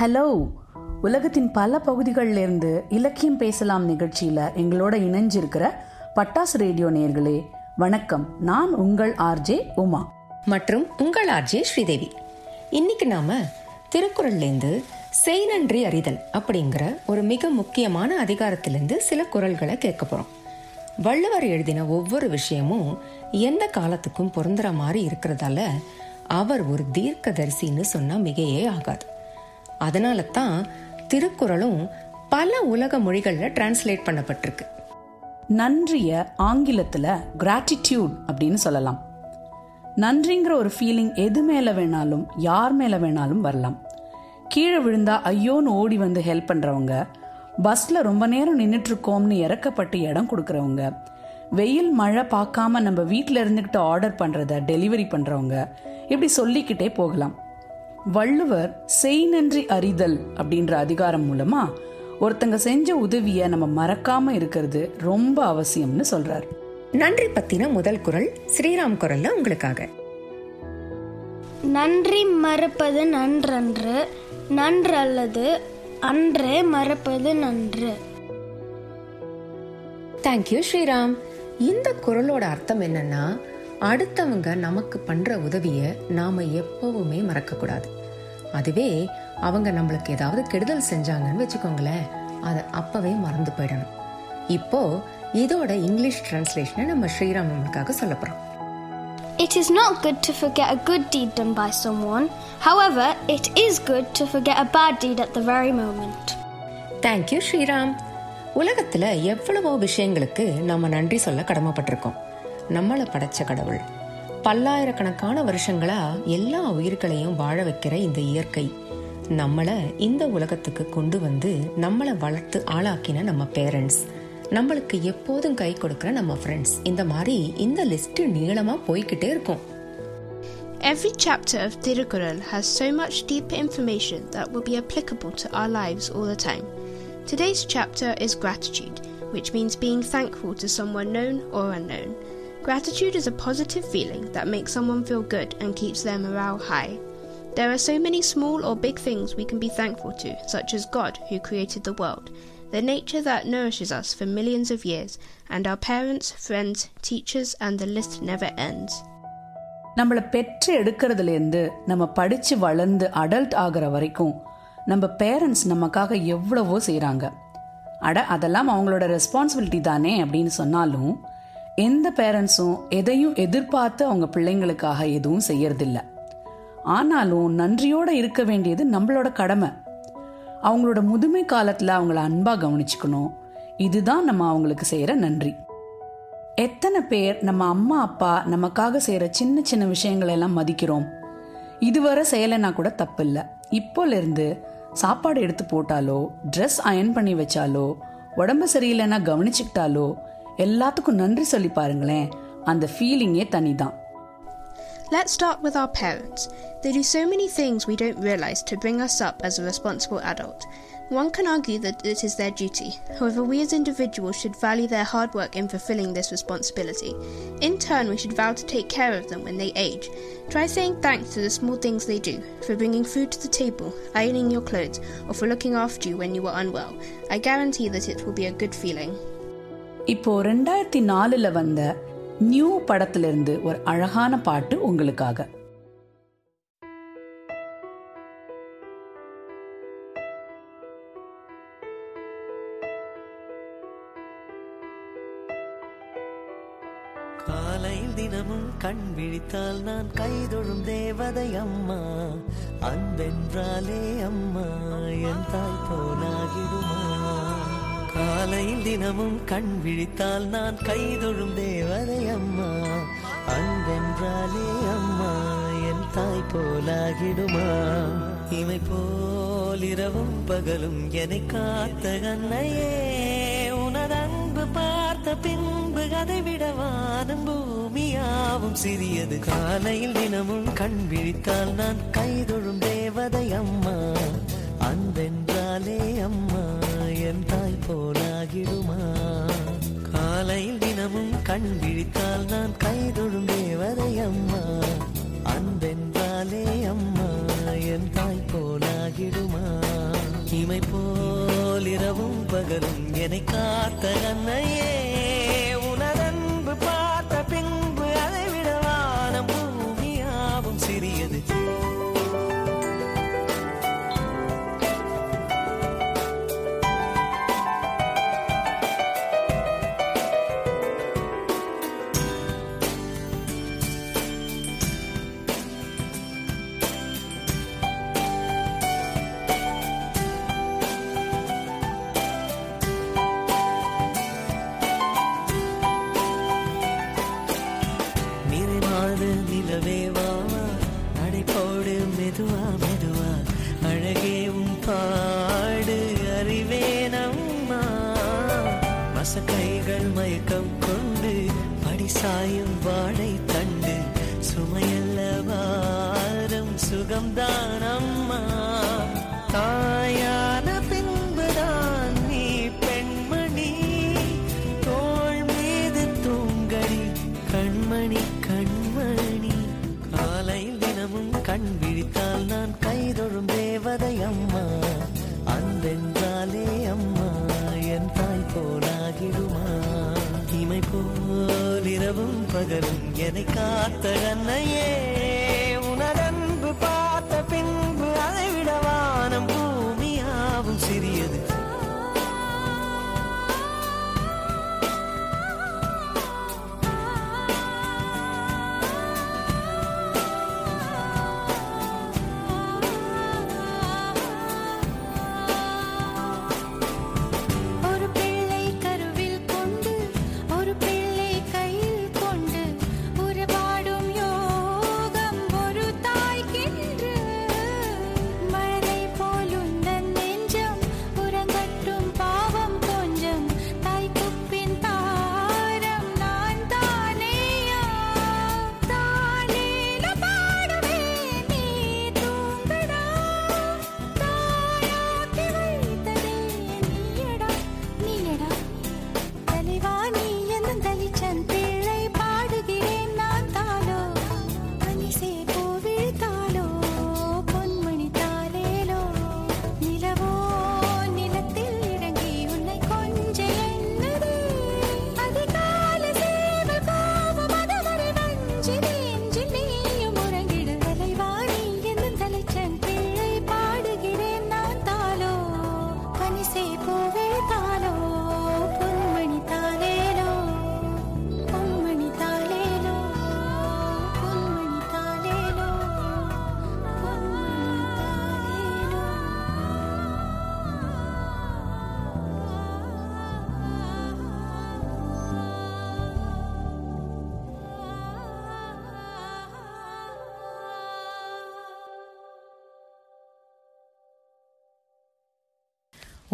Hello உலகத்தின் பல பகுதிகளில் இருந்து இலக்கியம் பேசலாம் நிகழ்ச்சியில எங்களோட இணைஞ்சிருக்கிற பட்டாசு ரேடியோ நேர்களே வணக்கம். நான் உங்கள் ஆர்ஜே உமா. மற்றும் உங்கள் ஆர்ஜே ஸ்ரீதேவி. இன்னைக்கு நாம திருக்குறள்லேருந்து செய் நன்றி அறிதல் அப்படிங்கிற ஒரு மிக முக்கியமான அதிகாரத்திலிருந்து சில குரல்களை கேட்க போறோம். வள்ளுவர் எழுதின ஒவ்வொரு விஷயமும் எந்த காலத்துக்கும் பொருந்துற மாதிரி இருக்கிறதால அவர் ஒரு தீர்க்கதரிசின்னு சொன்னா மிகையே ஆகாது. அதனால தான் திருக்குறளும் பல உலக மொழிகளில் டிரான்ஸ்லேட் பண்ணப்பட்டிருக்கு. நன்றிய ஆங்கிலத்தில் கிராட்டிடியூட் அப்படின்னு சொல்லலாம். நன்றிங்கிற ஒரு ஃபீலிங் எது மேல வேணாலும் யார் மேல வேணாலும் வரலாம். கீழே விழுந்தா ஐயோன்னு ஓடி வந்து ஹெல்ப் பண்றவங்க பஸ்ல ரொம்ப நேரம் நின்றுட்டு இருக்கோம்னு இறக்கப்பட்டு இடம் கொடுக்கறவங்க வெயில் மழை பார்க்காம நம்ம வீட்டில் இருந்துக்கிட்டு ஆர்டர் பண்ணுறத டெலிவரி பண்ணுறவங்க இப்படி சொல்லிக்கிட்டே போகலாம். வள்ளுவர் செய் நன்றி அறிதல் அப்படின்ற அதிகாரம் மூலமா ஒருத்தங்க செஞ்ச உதவிய நம்ம மறக்காம இருக்கிறது ரொம்ப அவசியம்னு சொல்றார். நன்றி பத்தின முதல் குறள் ஸ்ரீராம் குரல்ல உங்களுக்காக. நன்றி மறப்பது நன்றன்று நன்றல்லது அன்றே மறப்பது நன்று. Thank you Sriram. இந்த குரலோட அர்த்தம் என்னன்னா அடுத்தவங்க நமக்கு பண்ற உதவிய நாம எப்பவுமே மறக்க கூடாது அதுவே அவங்க நம்மளுக்கு ஏதாவது கெடுதல் செஞ்சாங்கன்னு வச்சுக்கோங்களேன். அதை அப்பவே மறந்து போயிடணும். இப்போ இதோட இங்கிலீஷ் டிரான்ஸ்லேஷனை நம்ம ஸ்ரீராம் நம்மளுக்காக சொல்ல போறோம். It is not good to forget a good deed done by someone. However, it is good to forget a bad deed at the very moment. Thank you Sriram உலகத்துல எவ்வளவோ விஷயங்களுக்கு நம்ம நன்றி சொல்ல கடமைப்பட்டிருக்கோம். நம்மளை படைச்ச கடவுள் பல்லாயிரக்கணக்கான வருஷங்களா எல்லா உயிர்களையும் வாழ வைக்கிற இந்த இயற்கை நம்மளை இந்த உலகத்துக்கு கொண்டு வந்து நம்மளை வளர்த்து ஆளாக்கின நம்ம பேரண்ட்ஸ் நம்மளுக்கு எப்போதும் கை கொடுக்கிற நம்ம ஃப்ரெண்ட்ஸ் இந்த மாதிரி இந்த லிஸ்ட் நீளமா போய்கிட்டே இருக்கும் Every chapter of Tirukural has so much deeper information that will be applicable to our lives all the time. Today's chapter is gratitude, which means being thankful to someone known or unknown. Gratitude is a positive feeling that makes someone feel good and keeps their morale high. There are so many small or big things we can be thankful to, such as God, who created the world, the nature that nourishes us for millions of years, and our parents, friends, teachers, and the list never ends. நம்மளை பெற்று எடுக்கிறதுல இருந்து நம்ம படிச்சு வளர்ந்து adult ஆகிற வரைக்கும் நம்ம பேரண்ட்ஸ் நமக்காக எவ்வளவோ செய்றாங்க அட அதெல்லாம் அவங்களோட ரெஸ்பான்சிபிலிட்டி தானே அப்படின்னு சொன்னாலும் எந்த பேரண்ட்ஸும் எதையும் எதிர்பார்த்து அவங்க பிள்ளைங்களுக்காக எதுவும் செய்யறதில்ல. ஆனாலும் நன்றியோட இருக்க வேண்டியது நம்மளோட கடமை. அவங்களோட முதுமை காலத்துல அவங்கள அன்பா கவனிச்சுக்கணும். இதுதான் நம்ம அவங்களுக்கு செய்யற நன்றி. எத்தனை பேர் நம்ம அம்மா அப்பா நமக்காக செய்யற சின்ன சின்ன விஷயங்களை எல்லாம் மதிக்கிறோம். இதுவரை செய்யலைன்னா கூட தப்பு இல்லை இப்போல இருந்து சாப்பாடு எடுத்து போட்டாலோ ட்ரெஸ் அயன் பண்ணி வச்சாலோ உடம்பு சரியில்லைன்னா கவனிச்சுக்கிட்டாலோ எல்லாத்துக்கும் நன்றி சொல்லி பாருங்களேன் அந்த ஃபீலிங்கே தனிதான் Let's start with our parents. They do so many things we don't realize to bring us up as a responsible adult. One can argue that it is their duty. However, we as individuals should value their hard work in fulfilling this responsibility. In turn, we should vow to take care of them when they age. Try saying thanks to the small things they do for bringing food to the table, ironing your clothes, or for looking after you when you were unwell. I guarantee that it will be a good feeling. இப்போ ரெண்டாயிரத்தி நாலுல வந்த new படத்திலிருந்து ஒரு அழகான பாட்டு உங்களுக்காக. காலையில் தினமும் கண் விழித்தால் நான் கைதொழும் தேவதை அம்மா அன்பென்றாலே அம்மா என் தாய் போலாகிடுமா காலையில் தினமும் கண் விழித்தால் நான் கைதொழும் தேவதை அம்மா. அன்பென்றாலே அம்மா என் தாய் போலாகிடுமா. இமை போல் இரவும் பகலும் என்னை காத்த கண்ணையே. உனது அன்பு பார்த்த பின்பு அதை விட பூமியாவும் சிறியது. காலையில் தினமும் கண் விழித்தால் நான் கைதொழும் தேவதை அம்மா. அன்பென்றாலே அம்மா. என் தாய் போலாகிடுமா? காலையில் தினமும் கண் விழித்தால் நான் கைதொழும் தேவதை அம்மா. அன்பென்றாலே அம்மா என் தாய் போலாகிடுமா? இமை போல் இரவும் பகலும் என்னை காத்த அன்னையே மெதுவா மெதுவா. அழகே உன் பாடு அறிவே அறிவேனம்மா மசக்கைகள் மயக்கம் கொண்டு படிசாயும் வாழை தண்டு. சுமையல்ல வாரம் சுகம்தான்? காத்த அன்னையே உனதன்பு பார்த்த பின்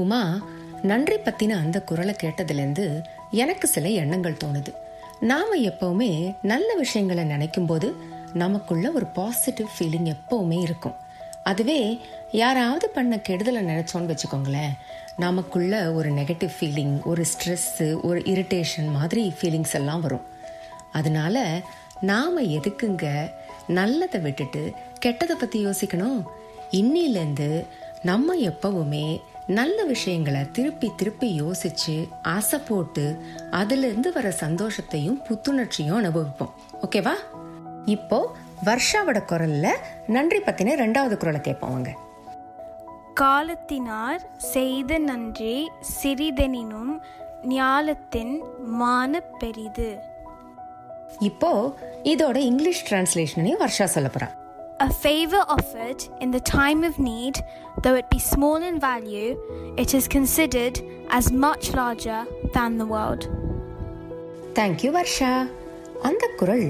உமா நன்றி பத்தின அந்த குரலை கேட்டதுலேருந்து எனக்கு சில எண்ணங்கள் தோணுது. நாம எப்பவுமே நல்ல விஷயங்களை நினைக்கும் போது நமக்குள்ள ஒரு பாசிட்டிவ் ஃபீலிங் எப்பவுமே இருக்கும். அதுவே யாராவது பண்ண கெடுதலை நினைச்சோன்னு வச்சுக்கோங்களேன் நமக்குள்ள ஒரு நெகட்டிவ் ஃபீலிங் ஒரு ஸ்ட்ரெஸ்ஸு ஒரு இரிட்டேஷன் மாதிரி ஃபீலிங்ஸ் எல்லாம் வரும். அதனால நாம் எதுக்குங்க நல்லதை விட்டுட்டு கெட்டதை பற்றி யோசிக்கணும்? இன்னிலேருந்து நம்ம எப்பவுமே நல்ல விஷயங்களை திருப்பி திருப்பி யோசிச்சு ஆசை போட்டு அதுல இருந்து வர சந்தோஷத்தையும் புத்துணர்ச்சியும் அனுபவிப்போம். ஓகேவா? இப்போ வர்ஷாவோட குரல்ல நன்றி பத்தின ரெண்டாவது குரலை கேட்போம் வாங்க. காலத்தினார் செய்த நன்றி சிறிதெனினும் ஞாலத்தின் மான பெரிது இப்போ இதோட இங்கிலீஷ் டிரான்ஸ்லேஷனையும் வர்ஷா சொல்ல போறா. A favor offered in the time of need, though it be small in value, it is considered as much larger than the world. Thank you Varsha அந்த குரல்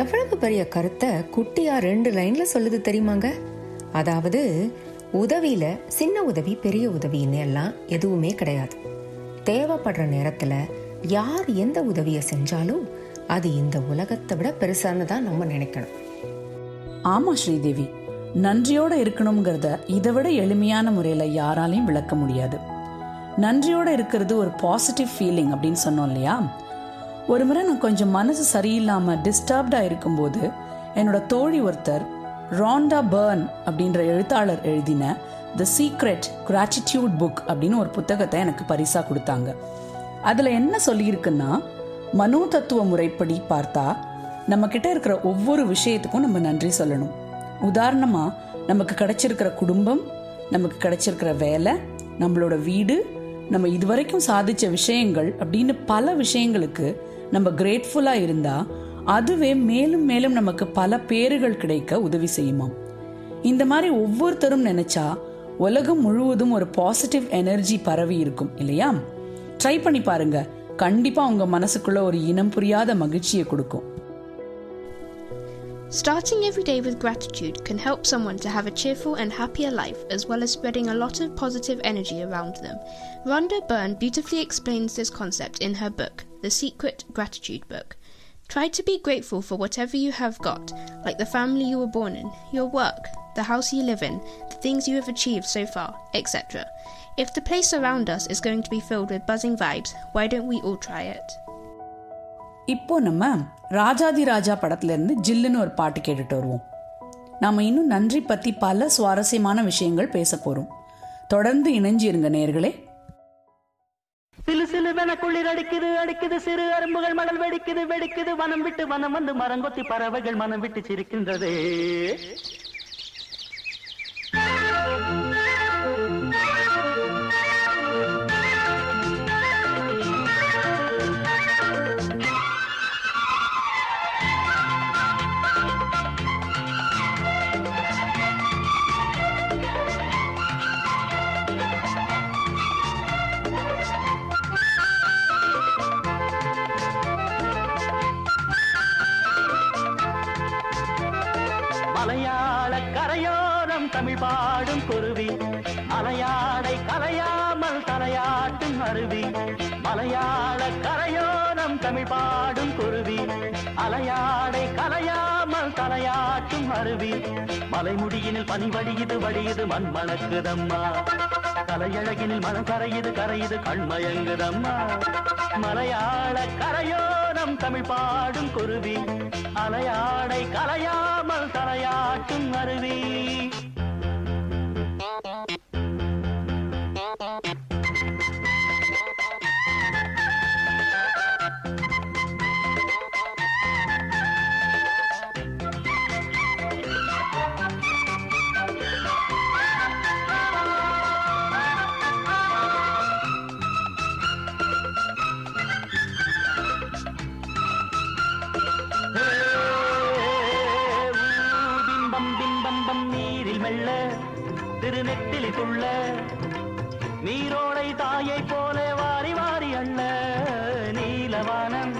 எவ்வளவு பெரிய கருத்தை குட்டியா ரெண்டு லைன்ல சொல்லுது தெரியுமாங்க? அதாவது உதவியில சின்ன உதவி பெரிய உதவின்னு எல்லாம் எதுவுமே கிடையாது. தேவைப்படுற நேரத்துல யார் எந்த உதவியை செஞ்சாலும் அது இந்த உலகத்தை விட பெருசானதா நம்ம நினைக்கணும். ஆமா ஸ்ரீதேவி. நன்றியோட இருக்கணுங்கிறத இதை விட எளிமையான முறையில யாராலையும் விளக்க முடியாது. நன்றியோட இருக்கிறது ஒரு பாசிட்டிவ் ஃபீலிங் அப்படின்னு சொன்னோம் இல்லையா? ஒரு முறை நான் கொஞ்சம் மனசு சரியில்லாம டிஸ்டர்ப்டா இருக்கும்போது என்னோட தோழி ஒருத்தர் ராண்டா பர்ன் அப்படின்ற எழுத்தாளர் எழுதின த சீக்ரெட் கிராட்டிடியூட் புக் அப்படின்னு ஒரு புத்தகத்தை எனக்கு பரிசா கொடுத்தாங்க. அதுல என்ன சொல்லியிருக்குன்னா மனோ தத்துவ முறைப்படி பார்த்தா நம்ம கிட்ட இருக்கிற ஒவ்வொரு விஷயத்துக்கும் நம்ம நன்றி சொல்லணும். உதாரணமா நமக்கு கிடைச்சிருக்கிற குடும்பம் நமக்கு கிடைச்சிருக்கிற வேலை நம்மளோட வீடு நம்ம இதுவரைக்கும் சாதிச்ச விஷயங்கள் அப்படின்னு பல விஷயங்களுக்கு நம்ம கிரேட்ஃபுல்லா இருந்தா அதுவே மேலும் மேலும் நமக்கு பல பேறுகள் கிடைக்க உதவி செய்யுமாம். இந்த மாதிரி ஒவ்வொருத்தரும் நினைச்சா உலகம் முழுவதும் ஒரு பாசிட்டிவ் எனர்ஜி பரவி இருக்கும் இல்லையா? ட்ரை பண்ணி பாருங்க. கண்டிப்பா உங்க மனசுக்குள்ள ஒரு இனம் புரியாத மகிழ்ச்சியை கொடுக்கும். Starting every day with gratitude can help someone to have a cheerful and happier life as well as spreading a lot of positive energy around them. Rhonda Byrne beautifully explains this concept in her book, The Secret Gratitude Book. Try to be grateful for whatever you have got, like the family you were born in, your work, the house you live in, the things you have achieved so far, etc. If the place around us is going to be filled with buzzing vibes, why don't we all try it? இப்போ நம்ம ராஜாதி ராஜா படத்திலிருந்து ஜில்லுன்னு ஒரு பாட்டு கேட்டுட்டு வருவோம். நாம இன்னும் நன்றி பத்தி பல சுவாரஸ்யமான விஷயங்கள் பேச போறோம். தொடர்ந்து இணைஞ்சு இருங்க நேர்களே. சிலு சிலுவென குளிர் அடிக்குது அடிக்குது சிறு அரும்புகள் மணல் வெடிக்குது வெடிக்குது. வனம் விட்டு வனம் வந்து மரங்கொத்தி பறவைகள் மனம் விட்டு சிரிக்கின்றதே. மலையாள கரையோரம் தமிழ் பாடும் குருவி. அலையாடை கலையாமல் தலையாட்டும் அருவி. மலைமுடியினில் பனி வழியுது வடியுது மண் மணக்குதம்மா கலையழகினில் மனம் கரையுது கரையுது கண்மயங்குதம்மா. மலையாள கரையோரம் தமிழ் பாடும் குருவி. அலையாடை கலையாமல் தலையாட்டும் அருவி. திருநெத்திலி துள்ள. நீரோடை தாயை போல வாரி வாரி அண்ண நீலவானம்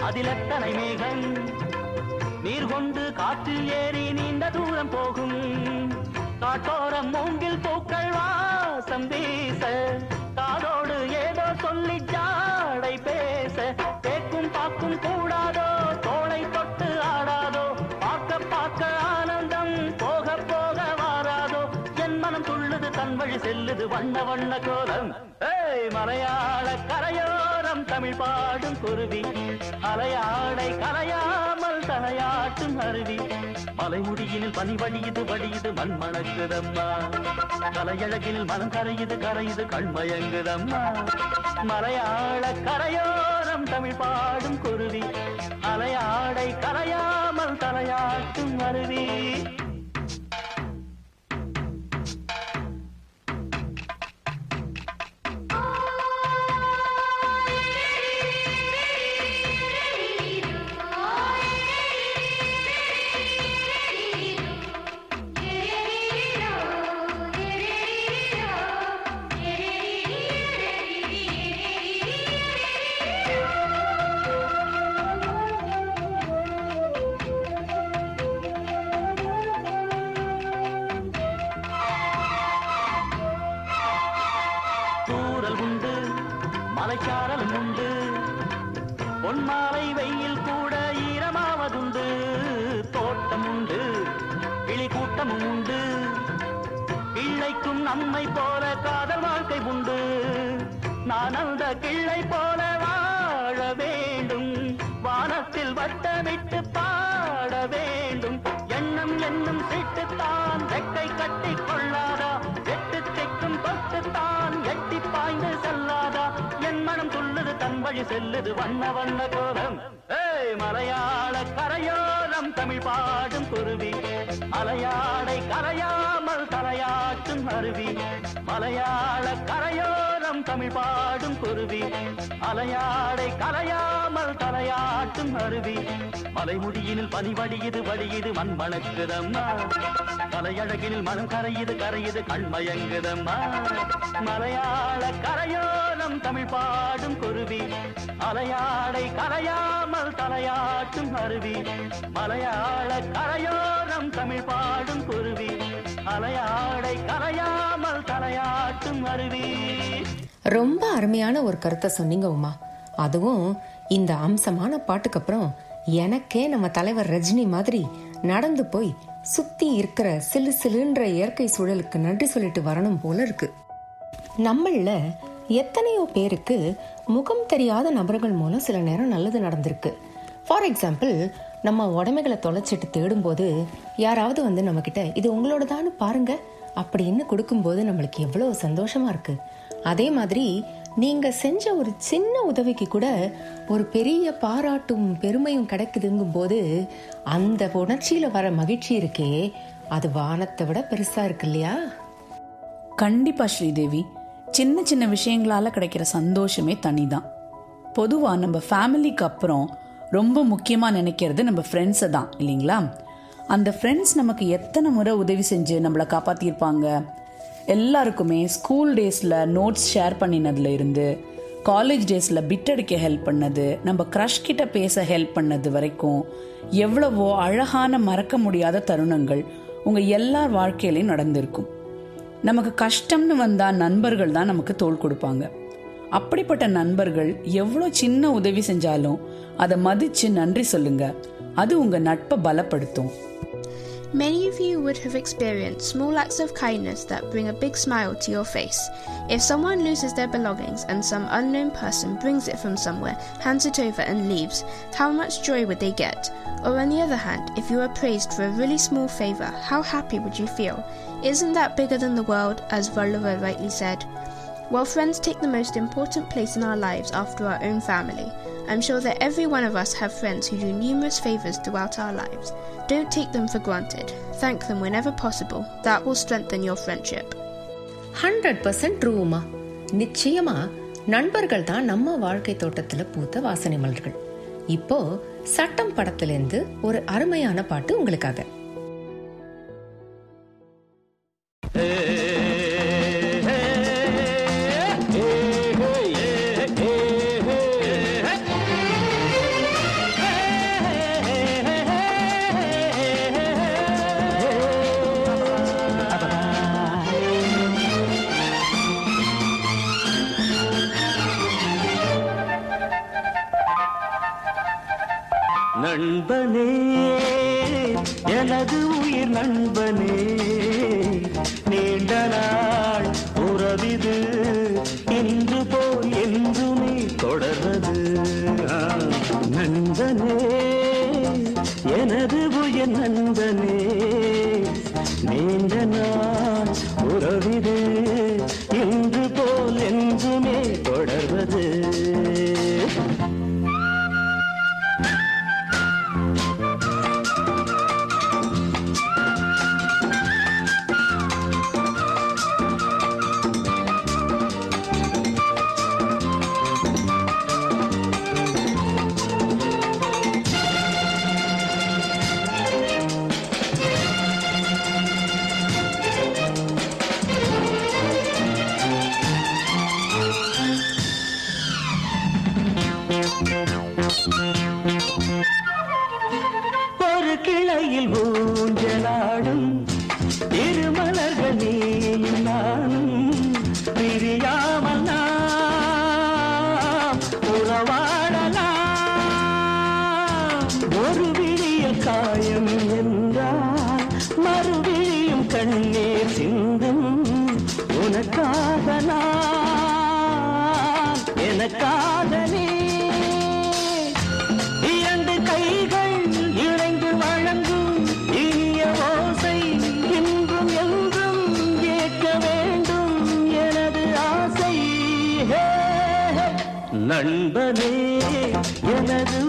அதில் எத்தனை மேகம். நீர் கொண்டு காற்றில் ஏறி நீண்ட தூரம் போகும். காட்டோரம் மூங்கில் பூக்கள் வாசம் வீச. காதோடு ஏதோ சொல்லி ஜாடை பேச. கேட்கும் பார்க்கும் கூட துள்ளுது வழி செல்லுது வண்ண வண்ண கோலம். ஏய் மலையாள கரையோரம் தமிழ் பாடும் குருவி. அலையாடை கலையாமல் தலையாட்டும் அருவி. மலைமுடியினில் பனி வழியுது வழியுது மண் மணக்குதம்மா கலையழகினில் மனம் கரையுது கரையுது கண்மயங்குதம்மா. மலையாள கரையோரம் தமிழ் பாடும் குருவி. அலையாடை கலையாமல் தலையாட்டும் அருவி. செல்லுது வண்ண வண்ண கோலம். ஏய் மலையாள கரையோரம் தமிழ் பாடும் குருவி. மலையாளை கரையாமல் தலையாட்டும் அருவி. மலையாள கரையோரம் தமிழ் பாடும் குருவி. அலையாடை கலையாமல் தலையாட்டும் அருவி. மலைமுடியினில் பனி வடியுது மண் மணக்குதம்மா கலையழகினில் மனம் கரையுது கரையுது கண்மயங்குதம்மா. மலையாள கரையோலம் தமிழ் பாடும் குருவி. அலையாடை கலையாமல் தலையாட்டும் அருவி. மலையாள கரையோரம் தமிழ் பாடும் குருவி. அலையாடை கரையாமல் தலையாட்டும் அருவி ரொம்ப அருமையான ஒரு கருத்தை சொன்னீங்க உமா. அதுவும் இந்த அம்சமான பாட்டுக்கு அப்புறம் எனக்கே நம்ம தலைவர் ரஜினி மாதிரி நடந்து போய் சுத்தி இருக்கிற சிலு சிலுன்ற இயற்கை சூழலுக்கு நன்றி சொல்லிட்டு வரணும் போல இருக்கு. நம்மள எத்தனையோ பேருக்கு முகம் தெரியாத நபர்கள் மூலம் சில நேரம் நல்லது நடந்திருக்கு. ஃபார் எக்ஸாம்பிள் நம்ம உடமைகளை தொலைச்சிட்டு தேடும்போது யாராவது வந்து நம்மக்கிட்ட இது உங்களோடதான்னு பாருங்கள் அப்படின்னு கொடுக்கும்போது நம்மளுக்கு எவ்வளோ சந்தோஷமாக இருக்குது அதே மாதிரி நீங்கள் செஞ்ச ஒரு சின்ன உதவிக்கு கூட ஒரு பெரிய பாராட்டும் பெருமையும் கிடைக்குதுங்கும் போது அந்த உணர்ச்சியில் வர மகிழ்ச்சி இருக்கே. அது வானத்தை விட பெருசாக இருக்கு இல்லையா? கண்டிப்பாக ஸ்ரீதேவி. சின்ன சின்ன விஷயங்களால் கிடைக்கிற சந்தோஷமே தனிதான். பொதுவாக நம்ம ஃபேமிலிக்கு அப்புறம் ரொம்ப முக்கியமாக நினைக்கிறது நம்ம ஃப்ரெண்ட்ஸை தான் இல்லைங்களா? அந்த ஃப்ரெண்ட்ஸ் நமக்கு எத்தனை முறை உதவி செஞ்சு நம்மளை காப்பாற்றியிருப்பாங்க எல்லாருக்குமே ஸ்கூல் டேஸில் நோட்ஸ் ஷேர் பண்ணினதுல இருந்து காலேஜ் டேஸில் பிட் அடிக்க ஹெல்ப் பண்ணது நம்ம க்ரஷ் கிட்ட பேச ஹெல்ப் பண்ணது வரைக்கும் எவ்வளவோ அழகான மறக்க முடியாத தருணங்கள் உங்கள் எல்லார் வாழ்க்கையிலையும் நடந்திருக்கும். நமக்கு கஷ்டம்னு வந்தால் நண்பர்கள் தான் நமக்கு தோல் கொடுப்பாங்க. அப்படிப்பட்ட நண்பர்கள் எவ்வளோ சின்ன உதவி செஞ்சாலும் அதை மதித்து நன்றி சொல்லுங்கள் அது உங்க நட்பை பலப்படுத்தும் Many of you would have experienced small acts of kindness that bring a big smile to your face. If someone loses their belongings and some unknown person brings it from somewhere, hands it over, and leaves, how much joy would they get? Or on the other hand, if you were praised for a really small favor, how happy would you feel? Isn't that bigger than the world, as Vallava rightly said? While friends take the most important place in our lives after our own family, I'm sure that every one of us have friends who do numerous favors throughout our lives. Don't take them for granted. Thank them whenever possible. That will strengthen your friendship. Hundred percent ட்ரூமா நிச்சயமா நண்பர்கள் தான் நம்ம வாழ்க்கை தோட்டத்துல பூத்த வாசனை மலர்கள் இப்போ சட்டம் படத்திலிருந்து ஒரு அருமையான பாட்டு உங்களுக்காக நாள் நண்பனே எனது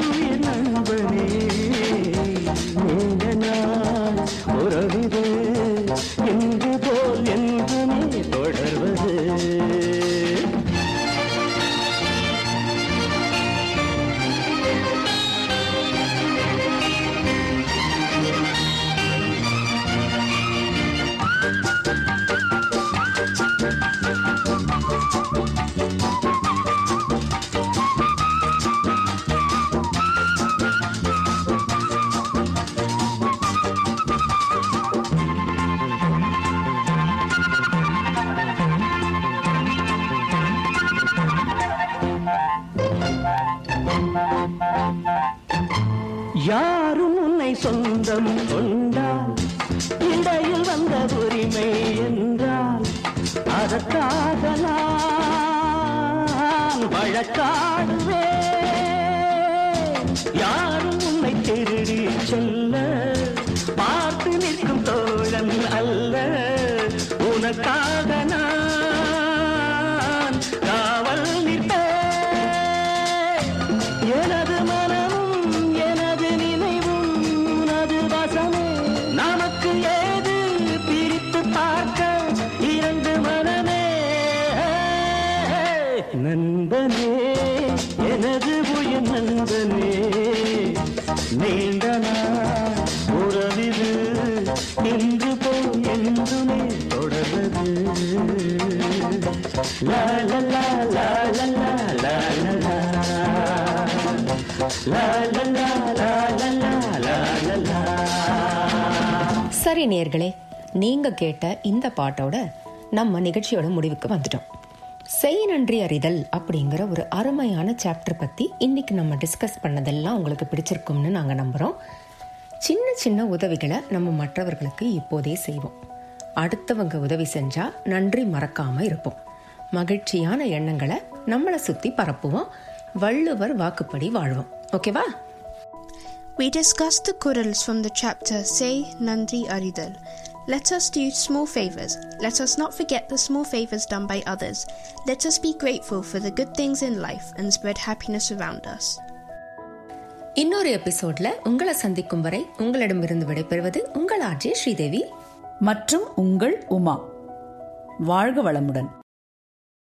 காதலே நீண்டனா உறவிது இன்று போய் என்றுமே தொடர்வது சரி நேர்களே நீங்க கேட்ட இந்த பாட்டோட நம்ம நிகழ்ச்சியோட முடிவுக்கு வந்துட்டோம் செய் நன்றி அறிதல் அப்படிங்கிற ஒரு அருமையான சாப்டர் பற்றி இன்னைக்கு நம்ம டிஸ்கஸ் பண்ணதெல்லாம் உங்களுக்கு பிடிச்சிருக்கும்னு நாங்கள் நம்புகிறோம் சின்ன சின்ன உதவிகளை நம்ம மற்றவர்களுக்கு இப்போதே செய்வோம். அடுத்தவங்க உதவி செஞ்சால் நன்றி மறக்காமல் இருப்போம். மகிழ்ச்சியான எண்ணங்களை நம்மளை சுற்றி பரப்புவோம். வள்ளுவர் வாக்குப்படி வாழ்வோம். ஓகேவா We discussed the Kurals from the chapter Say Nandri Aridal. Let us do small favors. Let us not forget the small favors done by others. Let us be grateful for the good things in life and spread happiness around us. இன்னொரு எபிசோட்ல உங்களை சந்திக்கும் வரை உங்களிடமிருந்து விடைபெறுவது உங்கள் RJ Sridevi மற்றும் உங்கள் உமா வாழ்க வளமுடன்